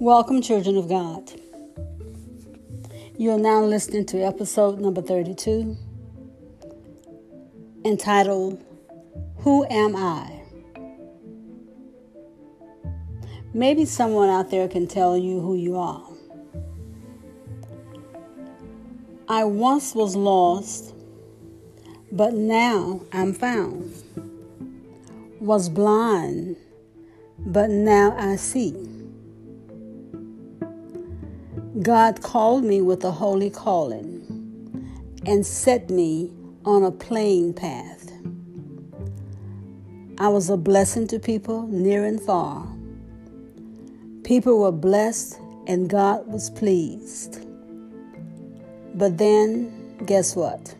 Welcome, children of God. You are now listening to episode number 32 entitled, Who Am I? Maybe someone out there can tell you who you are. I once was lost, but now I'm found. Was blind, but now I see. God called me with a holy calling and set me on a plain path. I was a blessing to people near and far. People were blessed and God was pleased. But then, guess what?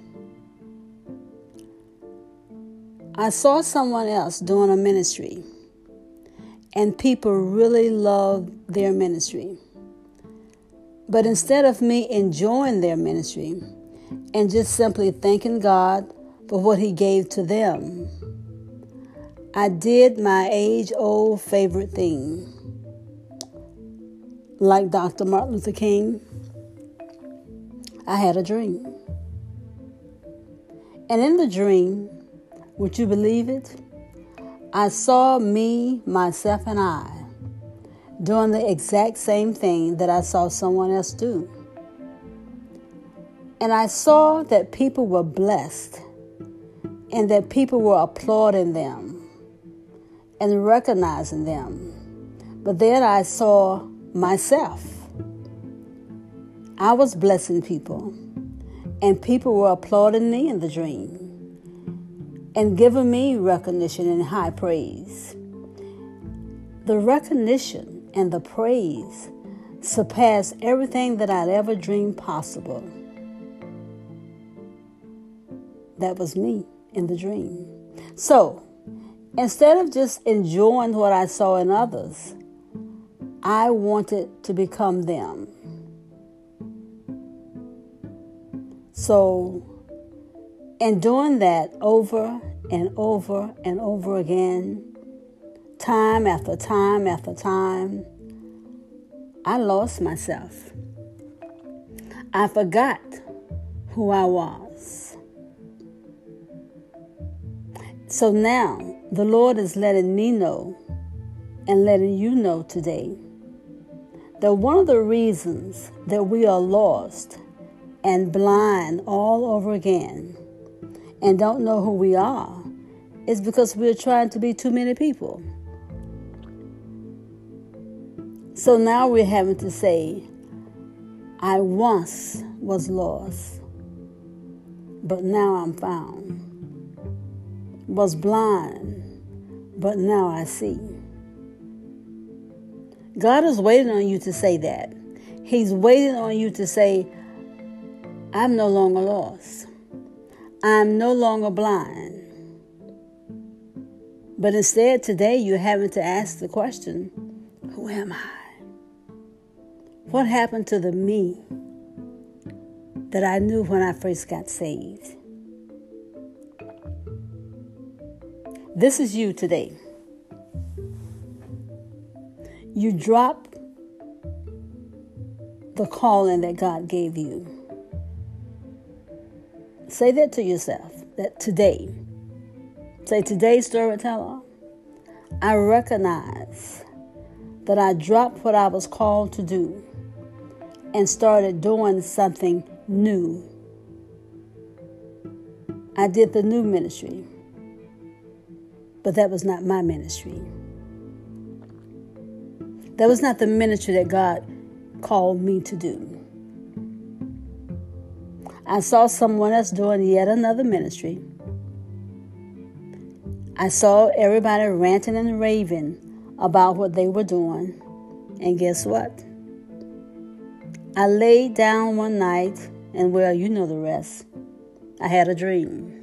I saw someone else doing a ministry, and people really loved their ministry. But instead of me enjoying their ministry and just simply thanking God for what He gave to them, I did my age old favorite thing. Like Dr. Martin Luther King, I had a dream. And in the dream, would you believe it? I saw me, myself, and I doing the exact same thing that I saw someone else do. And I saw that people were blessed and that people were applauding them and recognizing them. But then I saw myself. I was blessing people, and people were applauding me in the dream and giving me recognition and high praise. The recognition and the praise surpassed everything that I'd ever dreamed possible. That was me in the dream. So, instead of just enjoying what I saw in others, I wanted to become them. So, in doing that over and over and over again, time after time after time, I lost myself. I forgot who I was. So now the Lord is letting me know and letting you know today that one of the reasons that we are lost and blind all over again and don't know who we are is because we're trying to be too many people. So now we're having to say, I once was lost, but now I'm found. Was blind, but now I see. God is waiting on you to say that. He's waiting on you to say, I'm no longer lost. I'm no longer blind. But instead, today, you're having to ask the question, Who am I? What happened to the me that I knew when I first got saved? This is you today. You drop the calling that God gave you. Say that to yourself that today, say today, storyteller, I recognize that I dropped what I was called to do and started doing something new. I did the new ministry, but that was not my ministry. That was not the ministry that God called me to do. I saw someone else doing yet another ministry. I saw everybody ranting and raving about what they were doing. And guess what? I laid down one night, and well, you know the rest. I had a dream.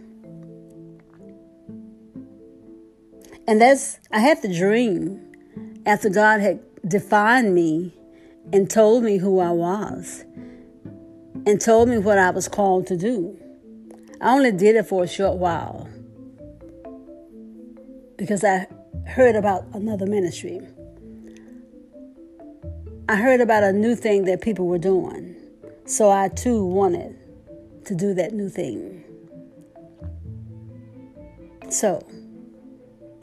And that's, I had the dream after God had defined me and told me who I was and told me what I was called to do. I only did it for a short while because I heard about another ministry. I heard about a new thing that people were doing. So I too wanted to do that new thing. So,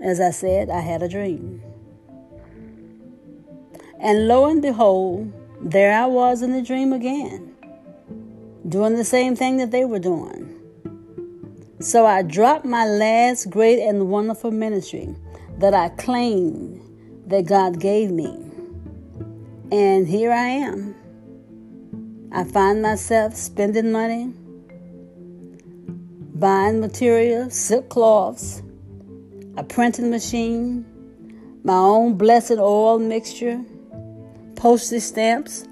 as I said, I had a dream. And lo and behold, there I was in the dream again, doing the same thing that they were doing. So I dropped my last great and wonderful ministry that I claimed that God gave me. And here I am. I find myself spending money, buying material, silk cloths, a printing machine, my own blessed oil mixture, postage stamps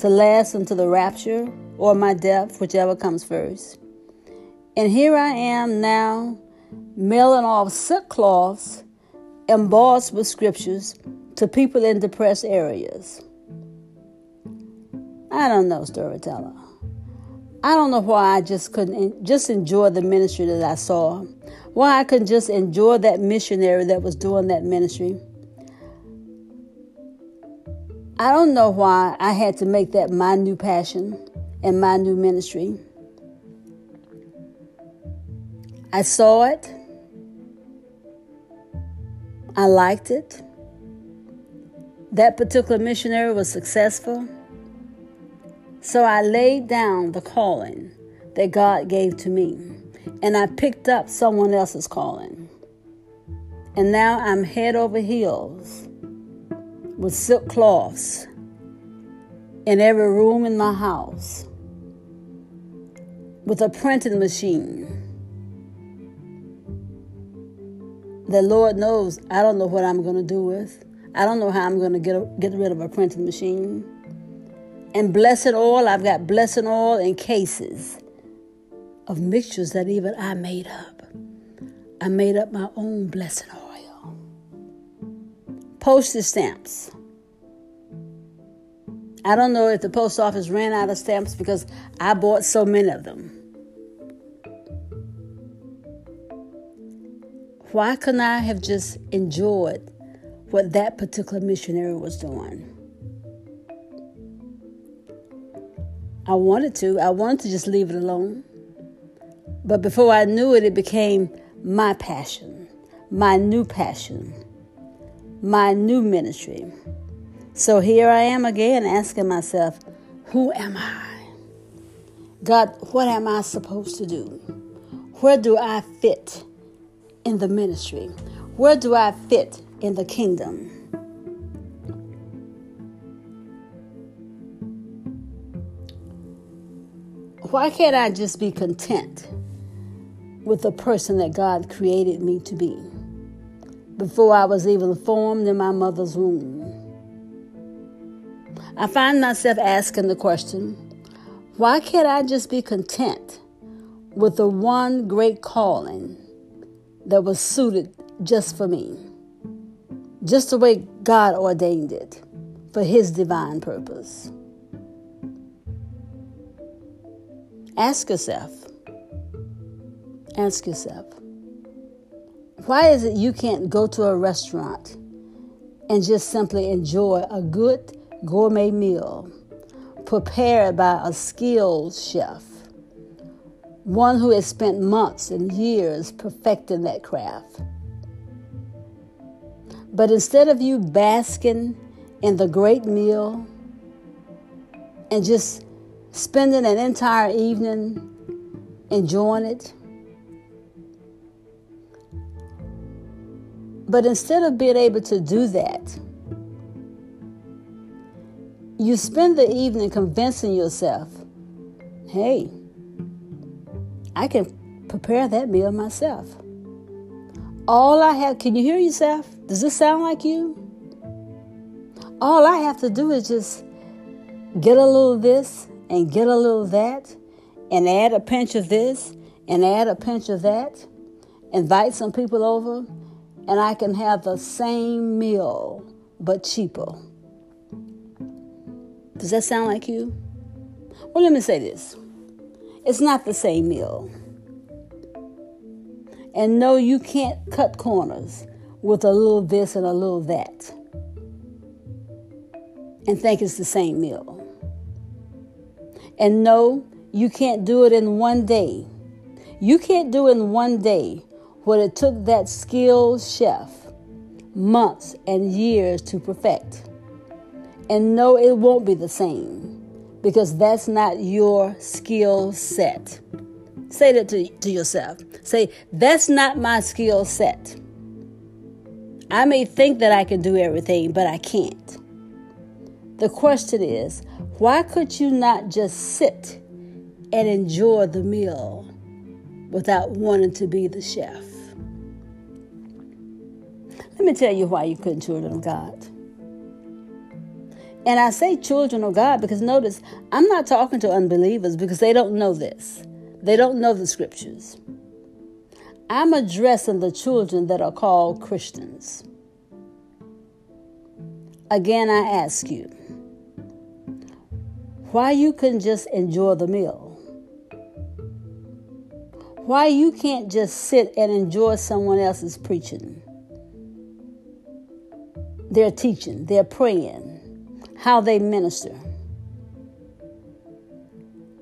to last until the rapture or my death, whichever comes first. And here I am now mailing off silk cloths embossed with scriptures to people in depressed areas. I don't know, storyteller. I don't know why I just couldn't just enjoy the ministry that I saw. Why I couldn't just enjoy that missionary that was doing that ministry. I don't know why I had to make that my new passion and my new ministry. I saw it. I liked it. That particular missionary was successful. So I laid down the calling that God gave to me and I picked up someone else's calling. And now I'm head over heels with silk cloths in every room in my house with a printing machine. The Lord knows I don't know what I'm going to do with. I don't know how I'm going to get, get rid of a printing machine. And blessed oil, I've got blessing oil in cases of mixtures that even I made up. I made up my own blessing oil. Postage stamps. I don't know if the post office ran out of stamps because I bought so many of them. Why couldn't I have just enjoyed what that particular missionary was doing? I wanted to. I wanted to just leave it alone. But before I knew it, it became my passion, my new passion, my new ministry. So here I am again asking myself, who am I? God, what am I supposed to do? Where do I fit in the ministry? Where do I fit in the kingdom? Why can't I just be content with the person that God created me to be before I was even formed in my mother's womb? I find myself asking the question why can't I just be content with the one great calling that was suited just for me? Just the way God ordained it for His divine purpose. Ask yourself, ask yourself, why is it you can't go to a restaurant and just simply enjoy a good gourmet meal prepared by a skilled chef, one who has spent months and years perfecting that craft? But instead of you basking in the great meal and just spending an entire evening enjoying it. But instead of being able to do that, you spend the evening convincing yourself, hey, I can prepare that meal myself. All I have, can you hear yourself? Does this sound like you? All I have to do is just get a little of this and get a little that and add a pinch of this and add a pinch of that, invite some people over, and I can have the same meal but cheaper. Does that sound like you? Well, let me say this it's not the same meal. And no, you can't cut corners with a little this and a little that. and think it's the same meal. And no, you can't do it in one day. You can't do in one day what it took that skilled chef months and years to perfect. And no, it won't be the same because that's not your skill set. Say that to, to yourself. Say, that's not my skill set. I may think that I can do everything, but I can't. The question is, why could you not just sit and enjoy the meal without wanting to be the chef? Let me tell you why you couldn't, children of God. And I say children of God because notice, I'm not talking to unbelievers because they don't know this. They don't know the scriptures. I'm addressing the children that are called Christians. Again, I ask you, why you couldn't just enjoy the meal? Why you can't just sit and enjoy someone else's preaching? They're teaching, they're praying, how they minister.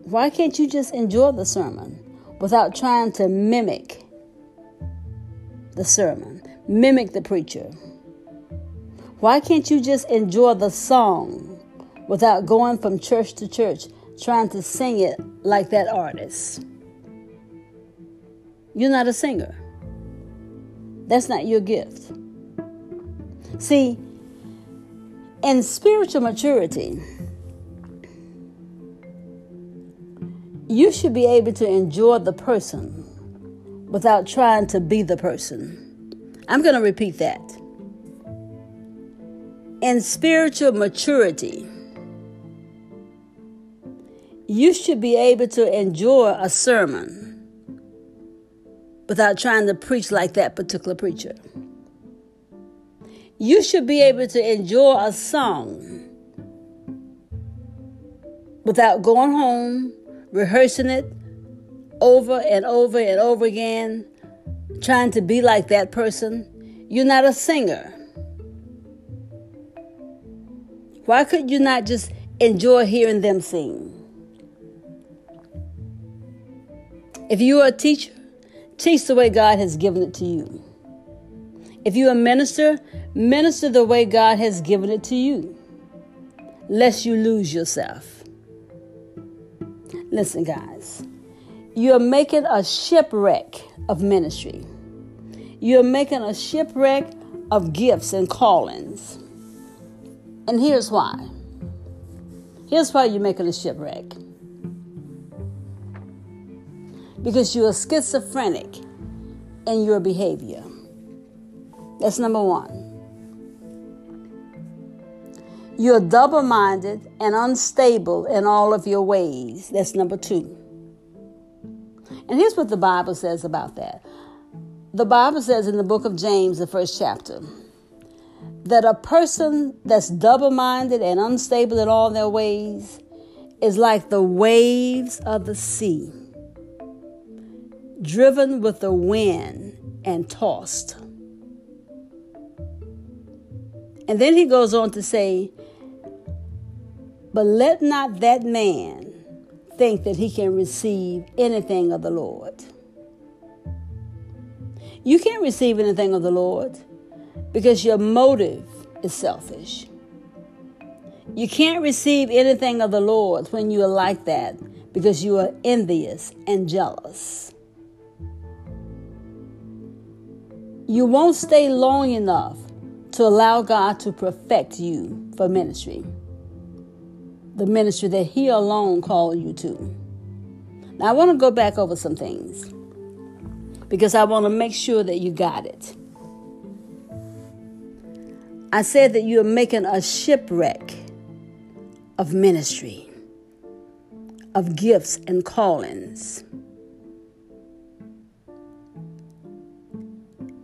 Why can't you just enjoy the sermon without trying to mimic the sermon, mimic the preacher? Why can't you just enjoy the song without going from church to church trying to sing it like that artist? You're not a singer. That's not your gift. See, in spiritual maturity, you should be able to enjoy the person without trying to be the person. I'm going to repeat that. In spiritual maturity, you should be able to enjoy a sermon without trying to preach like that particular preacher. You should be able to enjoy a song without going home, rehearsing it over and over and over again, trying to be like that person. You're not a singer. Why could you not just enjoy hearing them sing? If you are a teacher, Teach the way God has given it to you. If you're a minister, minister the way God has given it to you, lest you lose yourself. Listen, guys, you're making a shipwreck of ministry. You're making a shipwreck of gifts and callings. And here's why. Here's why you're making a shipwreck because you're schizophrenic in your behavior. That's number one. You're double minded and unstable in all of your ways. That's number two. And here's what the Bible says about that. The Bible says in the book of James, the first chapter, that a person that's double minded and unstable in all their ways is like the waves of the sea driven with the wind and tossed. And then he goes on to say, But let not that man think that he can receive anything of the Lord. You can't receive anything of the Lord because your motive is selfish. You can't receive anything of the Lord when you are like that because you are envious and jealous. You won't stay long enough to allow God to perfect you for ministry. The ministry that He alone called you to. Now, I want to go back over some things because I want to make sure that you got it. I said that you're making a shipwreck of ministry, of gifts and callings.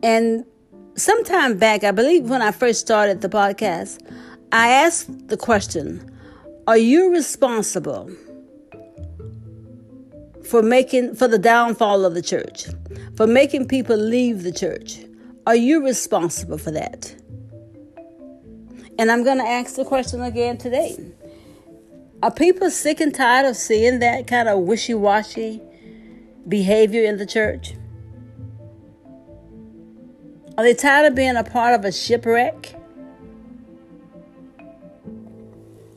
And sometime back, I believe when I first started the podcast, I asked the question Are you responsible for making for the downfall of the church, for making people leave the church? Are you responsible for that? And I'm going to ask the question again today. Are people sick and tired of seeing that kind of wishy washy behavior in the church? Are they tired of being a part of a shipwreck?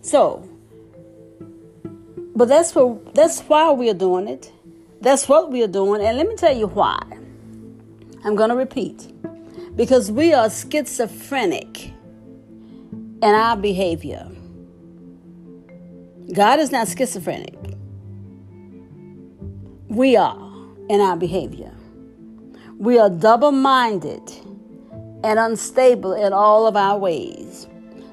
So, but that's what that's why we're doing it. That's what we're doing, and let me tell you why. I'm going to repeat. Because we are schizophrenic in our behavior. God is not schizophrenic. We are in our behavior. We are double minded and unstable in all of our ways.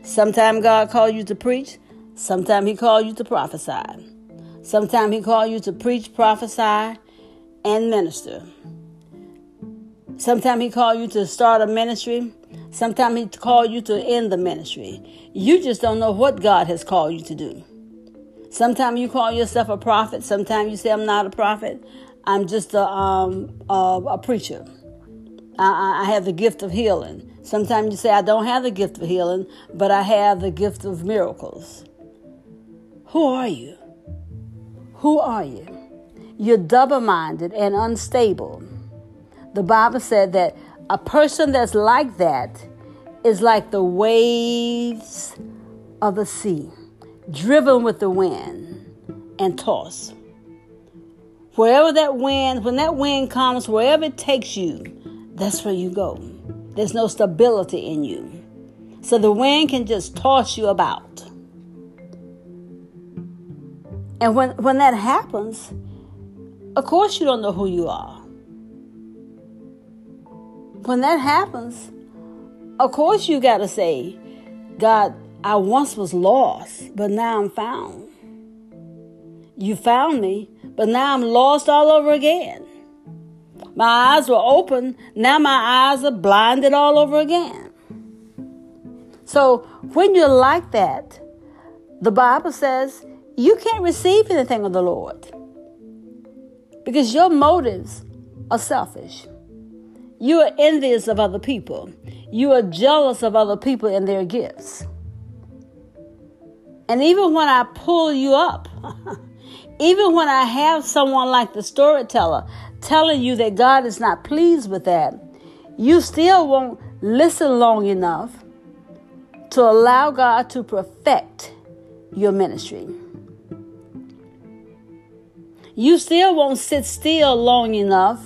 Sometimes God calls you to preach, sometimes He calls you to prophesy. Sometimes He calls you to preach, prophesy, and minister. Sometimes He calls you to start a ministry. Sometimes He calls you to end the ministry. You just don't know what God has called you to do. Sometimes you call yourself a prophet. Sometimes you say, I'm not a prophet. I'm just a, um, a, a preacher. I, I have the gift of healing. Sometimes you say, I don't have the gift of healing, but I have the gift of miracles. Who are you? Who are you? You're double minded and unstable. The Bible said that a person that's like that is like the waves of the sea, driven with the wind and tossed. Wherever that wind, when that wind comes, wherever it takes you, that's where you go. There's no stability in you. So the wind can just toss you about. And when, when that happens, of course you don't know who you are. When that happens, of course you got to say, God, I once was lost, but now I'm found. You found me, but now I'm lost all over again. My eyes were open. Now my eyes are blinded all over again. So when you're like that, the Bible says you can't receive anything of the Lord because your motives are selfish. You are envious of other people. You are jealous of other people and their gifts. And even when I pull you up, even when I have someone like the storyteller telling you that God is not pleased with that, you still won't listen long enough to allow God to perfect your ministry. You still won't sit still long enough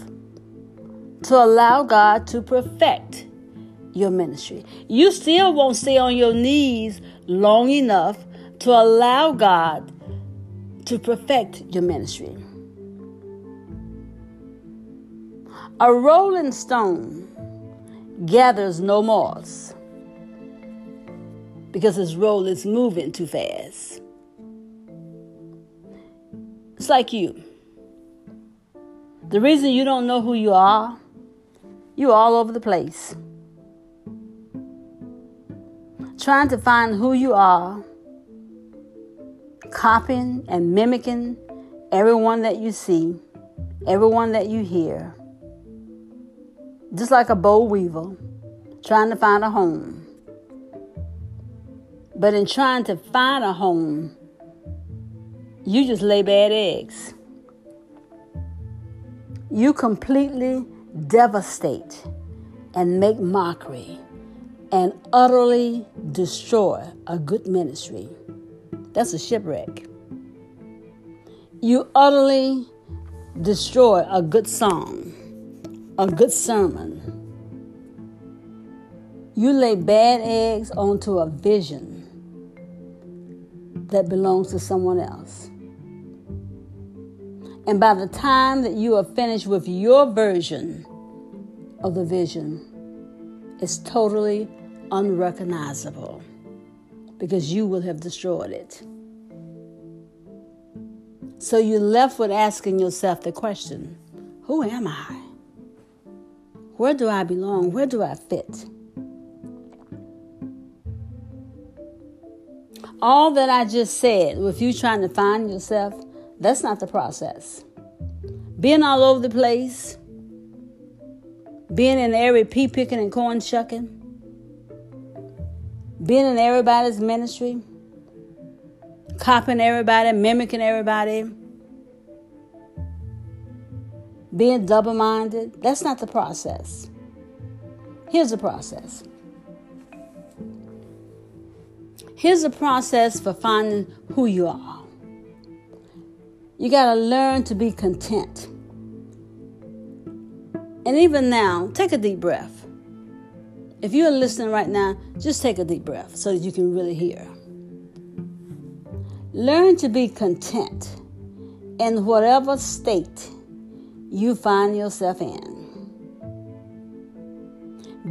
to allow God to perfect your ministry. You still won't stay on your knees long enough to allow God to perfect your ministry. A rolling stone gathers no moss because its roll is moving too fast. It's like you. The reason you don't know who you are, you're all over the place. Trying to find who you are, copying and mimicking everyone that you see, everyone that you hear just like a boll weevil trying to find a home. But in trying to find a home, you just lay bad eggs. You completely devastate and make mockery and utterly destroy a good ministry. That's a shipwreck. You utterly destroy a good song a good sermon, you lay bad eggs onto a vision that belongs to someone else. And by the time that you are finished with your version of the vision, it's totally unrecognizable because you will have destroyed it. So you're left with asking yourself the question Who am I? Where do I belong? Where do I fit? All that I just said, with you trying to find yourself, that's not the process. Being all over the place, being in every pea picking and corn shucking, being in everybody's ministry, copying everybody, mimicking everybody, being double minded. That's not the process. Here's the process. Here's the process for finding who you are. You got to learn to be content. And even now, take a deep breath. If you're listening right now, just take a deep breath so that you can really hear. Learn to be content in whatever state you find yourself in.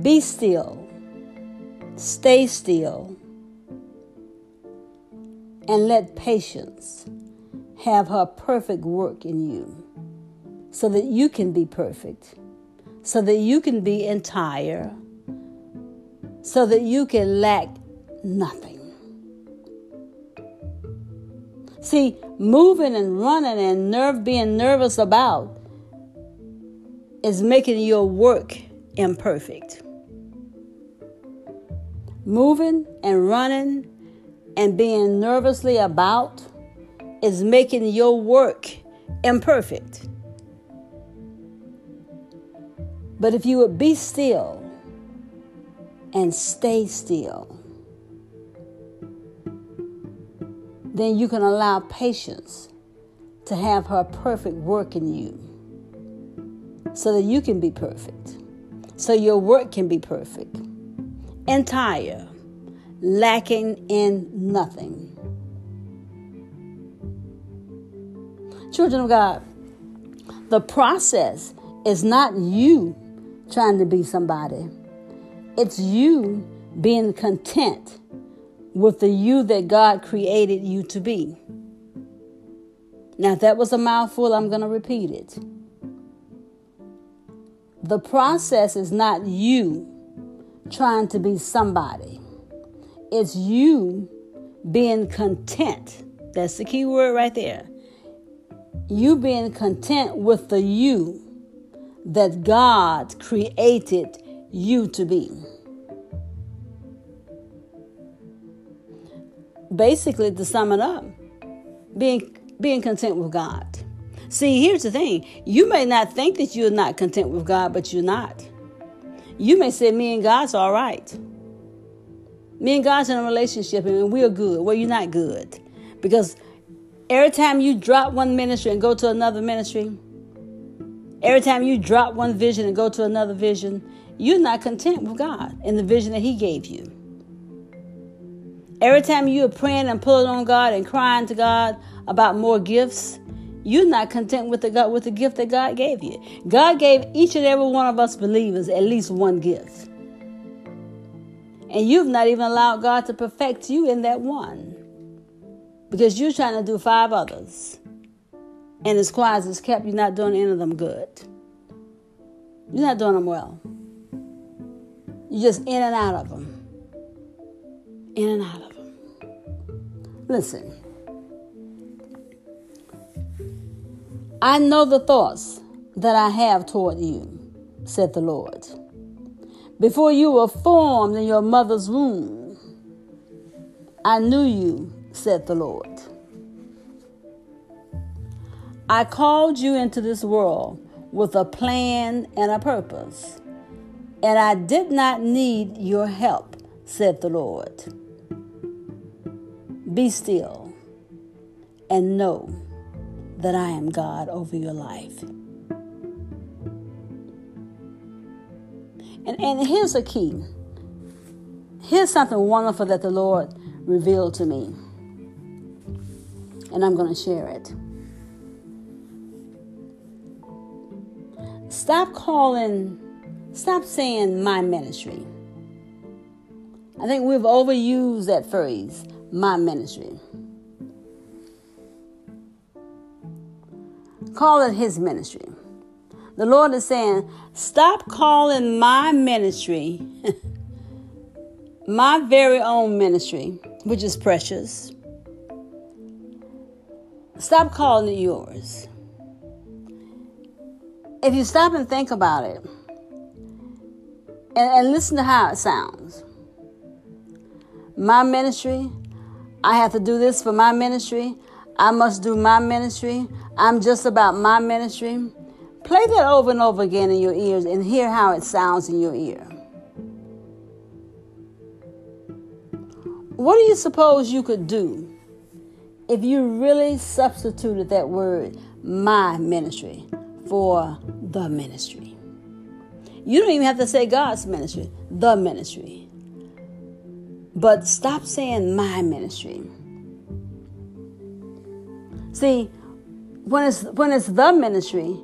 Be still, stay still, and let patience have her perfect work in you so that you can be perfect, so that you can be entire, so that you can lack nothing. See, moving and running and nerve being nervous about is making your work imperfect. Moving and running and being nervously about is making your work imperfect. But if you would be still and stay still, then you can allow patience to have her perfect work in you so that you can be perfect, so your work can be perfect, entire, lacking in nothing. Children of God, the process is not you trying to be somebody, it's you being content with the you that God created you to be. Now, if that was a mouthful, I'm going to repeat it. The process is not you trying to be somebody, it's you being content. That's the key word right there you being content with the you that God created you to be. Basically, to sum it up, being being content with God. See, here's the thing. You may not think that you're not content with God, but you're not. You may say, Me and God's all right. Me and God's in a relationship and we're good. Well, you're not good. Because Every time you drop one ministry and go to another ministry, every time you drop one vision and go to another vision, you're not content with God and the vision that He gave you. Every time you're praying and pulling on God and crying to God about more gifts, you're not content with the God with the gift that God gave you. God gave each and every one of us believers at least one gift. And you've not even allowed God to perfect you in that one because you're trying to do five others. And as quiet as kept, you're not doing any of them good. You're not doing them well. You're just in and out of them. In and out of them. Listen. I know the thoughts that I have toward you, said the Lord. Before you were formed in your mother's womb, I knew you said the Lord. I called you into this world with a plan and a purpose, and I did not need your help, said the Lord. Be still and know that I am God over your life. And, and here's a key. Here's something wonderful that the Lord revealed to me and I'm going to share it. Stop calling, stop saying my ministry. I think we've overused that phrase, my ministry. Call it his ministry. The Lord is saying, stop calling my ministry my very own ministry, which is precious. Stop calling it yours. If you stop and think about it and, and listen to how it sounds, my ministry. I have to do this for my ministry. I must do my ministry. I'm just about my ministry. Play that over and over again in your ears and hear how it sounds in your ear. What do you suppose you could do if you really substituted that word, my ministry, for the ministry? You don't even have to say God's ministry, the ministry. But stop saying my ministry. See, when it's when it's the ministry,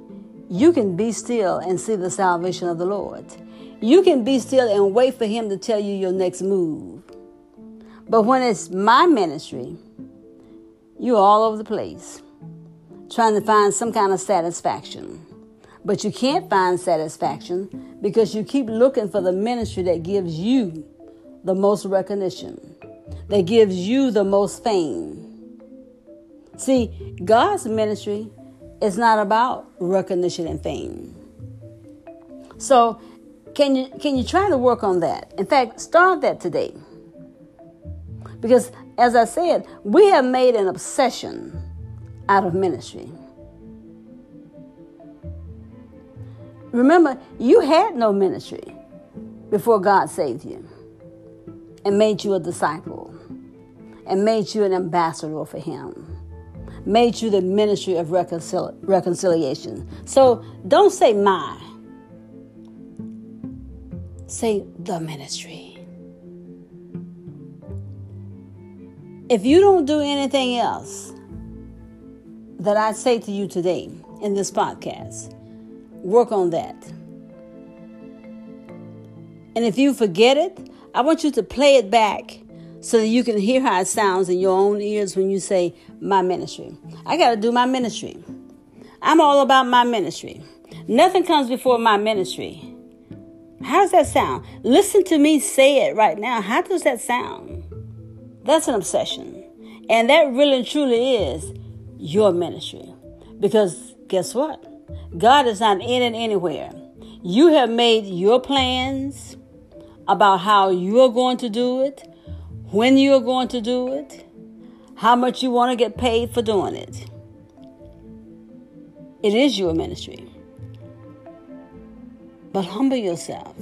you can be still and see the salvation of the Lord. You can be still and wait for him to tell you your next move. But when it's my ministry, you're all over the place trying to find some kind of satisfaction. But you can't find satisfaction because you keep looking for the ministry that gives you the most recognition, that gives you the most fame. See, God's ministry is not about recognition and fame. So, can you can you try to work on that? In fact, start that today. Because as I said, we have made an obsession out of ministry. Remember, you had no ministry before God saved you and made you a disciple and made you an ambassador for Him, made you the ministry of reconcil- reconciliation. So don't say my, say the ministry. If you don't do anything else that I say to you today in this podcast, work on that. And if you forget it, I want you to play it back so that you can hear how it sounds in your own ears when you say, My ministry. I got to do my ministry. I'm all about my ministry. Nothing comes before my ministry. How does that sound? Listen to me say it right now. How does that sound? That's an obsession. And that really and truly is your ministry. Because guess what? God is not in it anywhere. You have made your plans about how you're going to do it, when you're going to do it, how much you want to get paid for doing it. It is your ministry. But humble yourself.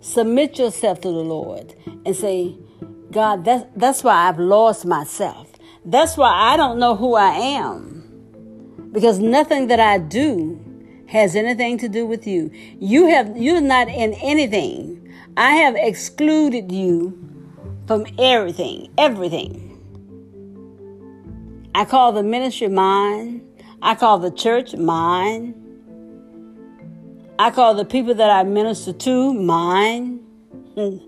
Submit yourself to the Lord and say, God, that's, that's why I've lost myself. That's why I don't know who I am. Because nothing that I do has anything to do with you. You have you're not in anything. I have excluded you from everything, everything. I call the ministry mine. I call the church mine. I call the people that I minister to mine.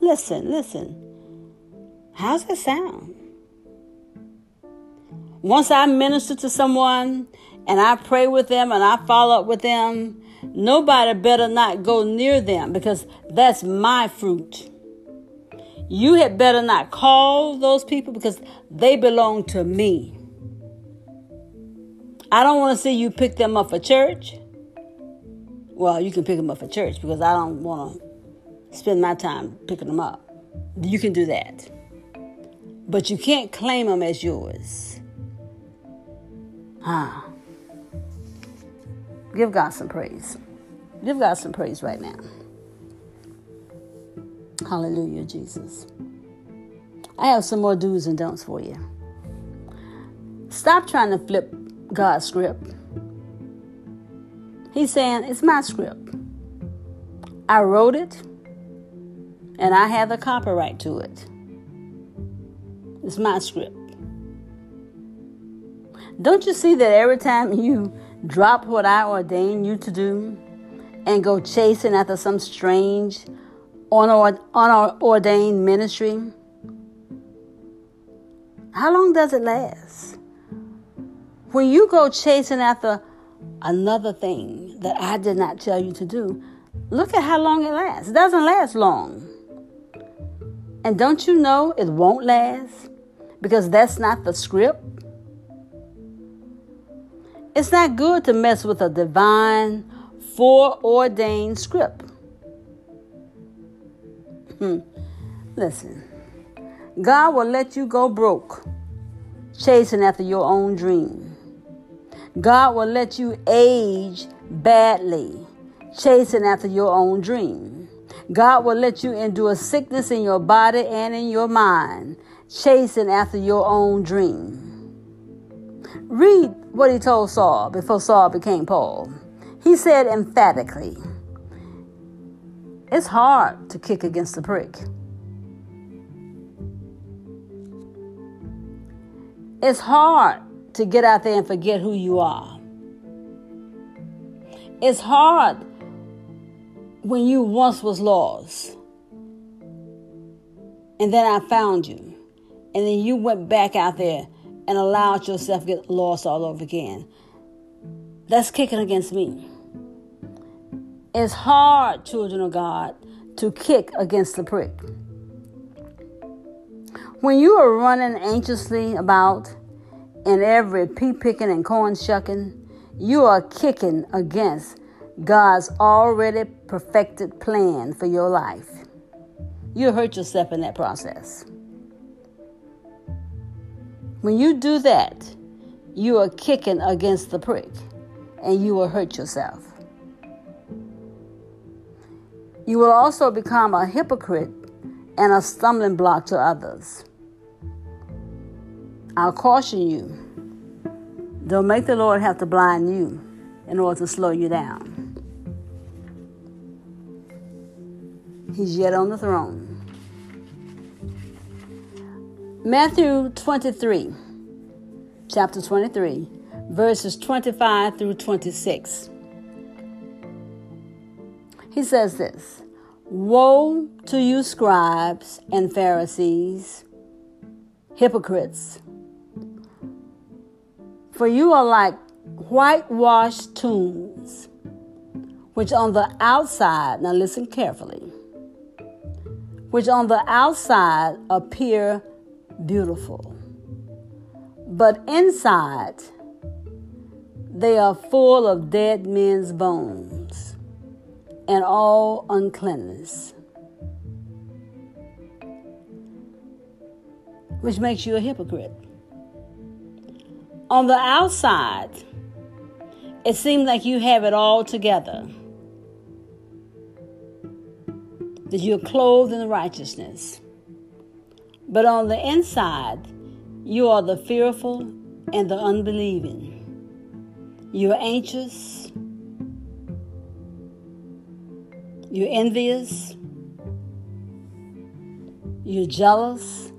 Listen, listen. How's that sound? Once I minister to someone and I pray with them and I follow up with them, nobody better not go near them because that's my fruit. You had better not call those people because they belong to me. I don't want to see you pick them up for church. Well, you can pick them up for church because I don't want to spend my time picking them up. You can do that. But you can't claim them as yours. Huh. Give God some praise. Give God some praise right now. Hallelujah, Jesus. I have some more do's and don'ts for you. Stop trying to flip God's script. He's saying, It's my script. I wrote it, and I have the copyright to it. It's my script. Don't you see that every time you drop what I ordain you to do and go chasing after some strange, unordained ministry? How long does it last? When you go chasing after another thing that I did not tell you to do, look at how long it lasts. It doesn't last long. And don't you know it won't last? Because that's not the script. It's not good to mess with a divine, foreordained script. Hmm. Listen, God will let you go broke, chasing after your own dream. God will let you age badly, chasing after your own dream. God will let you endure sickness in your body and in your mind, chasing after your own dream. Read what he told Saul before Saul became Paul. He said emphatically, It's hard to kick against the prick. It's hard to get out there and forget who you are. It's hard when you once was lost. And then I found you. And then you went back out there and allowed yourself to get lost all over again. That's kicking against me. It's hard, children of God, to kick against the prick. When you are running anxiously about in every pea picking and corn shucking, you are kicking against God's already perfected plan for your life. You hurt yourself in that process. When you do that, you are kicking against the prick and you will hurt yourself. You will also become a hypocrite and a stumbling block to others. I'll caution you don't make the Lord have to blind you in order to slow you down. He's yet on the throne. Matthew 23, chapter 23, verses 25 through 26. He says this Woe to you, scribes and Pharisees, hypocrites! For you are like whitewashed tombs, which on the outside, now listen carefully, which on the outside appear beautiful, but inside they are full of dead men's bones and all uncleanness, which makes you a hypocrite. On the outside, it seems like you have it all together. That you're clothed in righteousness. But on the inside, you are the fearful and the unbelieving. You're anxious. You're envious. You're jealous.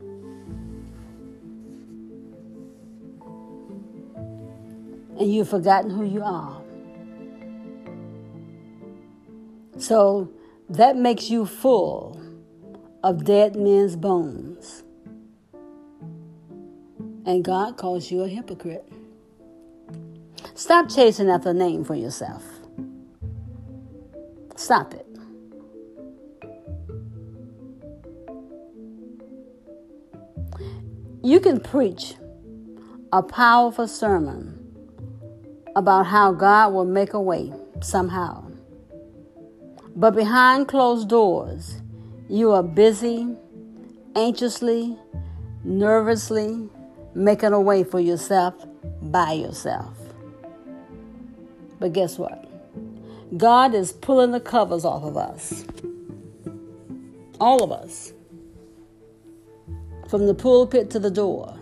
and you've forgotten who you are. So that makes you full of dead men's bones. And God calls you a hypocrite. Stop chasing after a name for yourself. Stop it. You can preach a powerful sermon about how God will make a way somehow. But behind closed doors, you are busy, anxiously, nervously making a way for yourself by yourself. But guess what? God is pulling the covers off of us. All of us. From the pulpit to the door,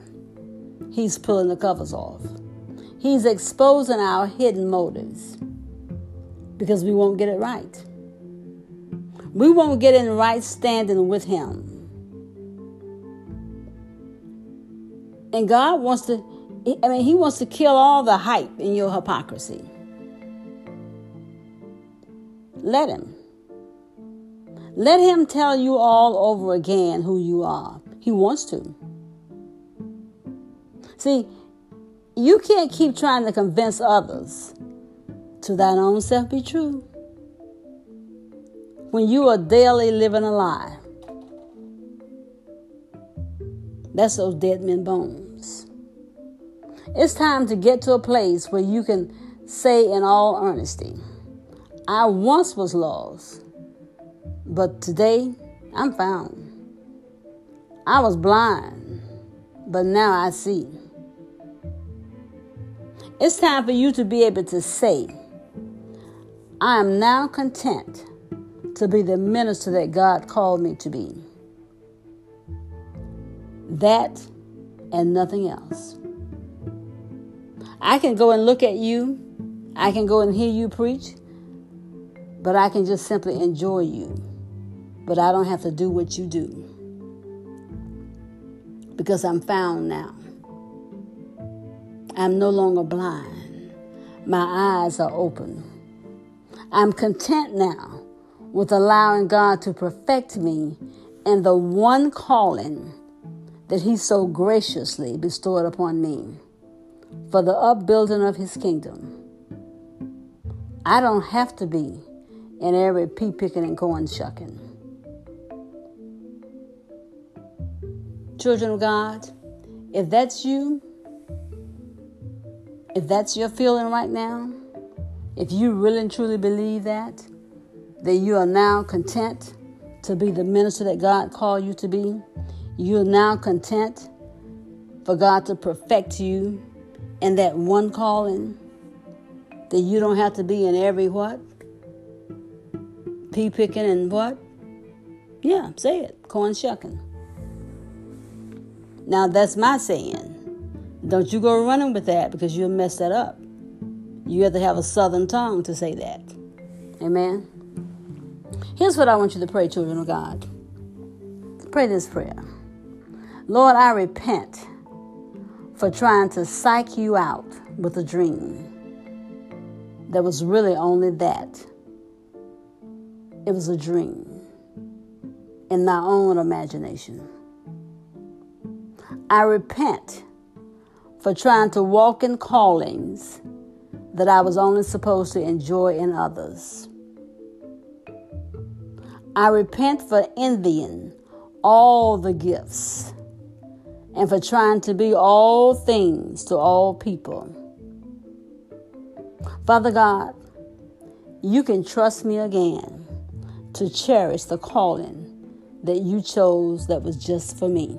He's pulling the covers off. He's exposing our hidden motives because we won't get it right. We won't get in right standing with Him. And God wants to, I mean, He wants to kill all the hype in your hypocrisy. Let Him. Let Him tell you all over again who you are. He wants to. See, you can't keep trying to convince others to thine own self be true when you are daily living a lie. That's those dead men bones. It's time to get to a place where you can say in all honesty, I once was lost, but today I'm found. I was blind, but now I see. It's time for you to be able to say, I am now content to be the minister that God called me to be. That and nothing else. I can go and look at you, I can go and hear you preach, but I can just simply enjoy you. But I don't have to do what you do because I'm found now. I'm no longer blind. My eyes are open. I'm content now with allowing God to perfect me in the one calling that He so graciously bestowed upon me for the upbuilding of His kingdom. I don't have to be in every pea picking and corn shucking. Children of God, if that's you, if that's your feeling right now, if you really and truly believe that, that you are now content to be the minister that God called you to be, you are now content for God to perfect you in that one calling, that you don't have to be in every what? Pea picking and what? Yeah, say it. Corn shucking. Now that's my saying. Don't you go running with that because you'll mess that up. You have to have a southern tongue to say that. Amen. Here's what I want you to pray, children of God. Pray this prayer Lord, I repent for trying to psych you out with a dream that was really only that. It was a dream in my own imagination. I repent for trying to walk in callings that I was only supposed to enjoy in others. I repent for envying all the gifts and for trying to be all things to all people. Father God, you can trust me again to cherish the calling that you chose that was just for me.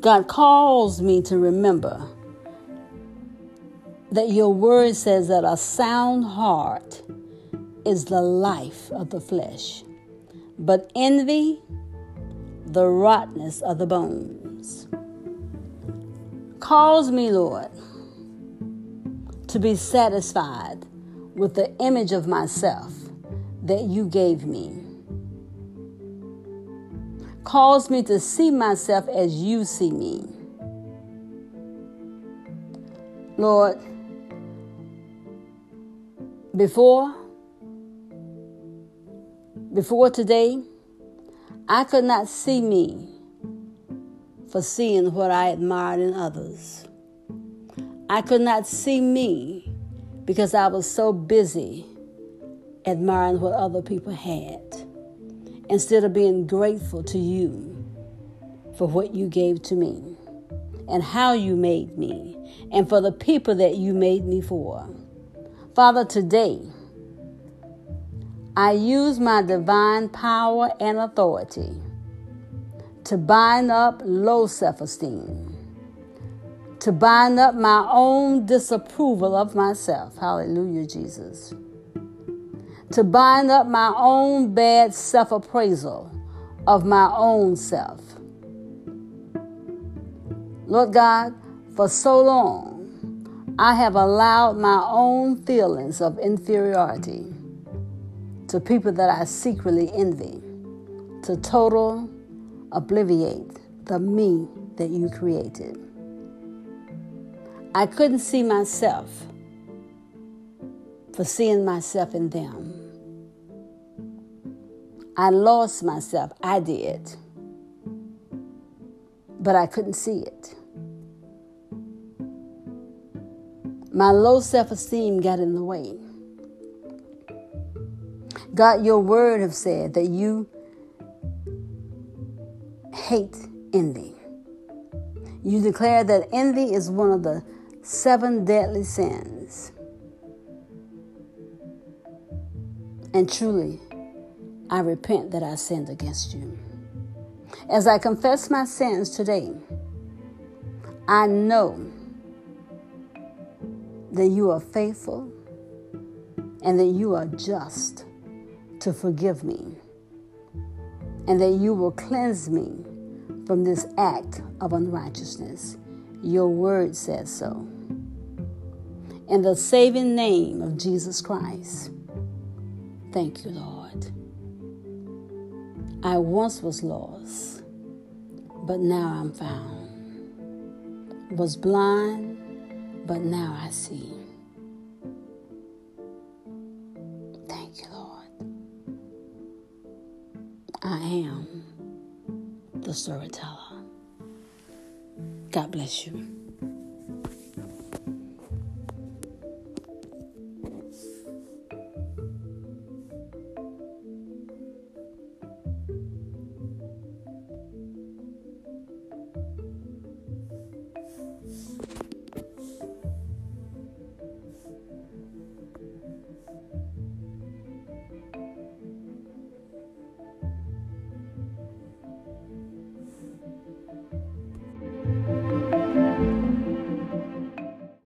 God calls me to remember that your word says that a sound heart is the life of the flesh, but envy, the rottenness of the bones. Cause me, Lord, to be satisfied with the image of myself that you gave me. Cause me to see myself as you see me. Lord, before before today, I could not see me for seeing what I admired in others. I could not see me because I was so busy admiring what other people had instead of being grateful to you for what you gave to me and how you made me and for the people that you made me for. Father, today, I use my divine power and authority to bind up low self esteem, to bind up my own disapproval of myself. Hallelujah, Jesus. To bind up my own bad self appraisal of my own self. Lord God, for so long, I have allowed my own feelings of inferiority to people that I secretly envy, to total obliviate the me that you created. I couldn't see myself for seeing myself in them. I lost myself. I did. But I couldn't see it. My low self esteem got in the way. God, your word have said that you hate envy. You declare that envy is one of the seven deadly sins. And truly, I repent that I sinned against you. As I confess my sins today, I know that you are faithful and that you are just to forgive me and that you will cleanse me from this act of unrighteousness. Your word says so. In the saving name of Jesus Christ, thank you, Lord. I once was lost, but now I'm found. Was blind, but now I see. I am the storyteller. God bless you.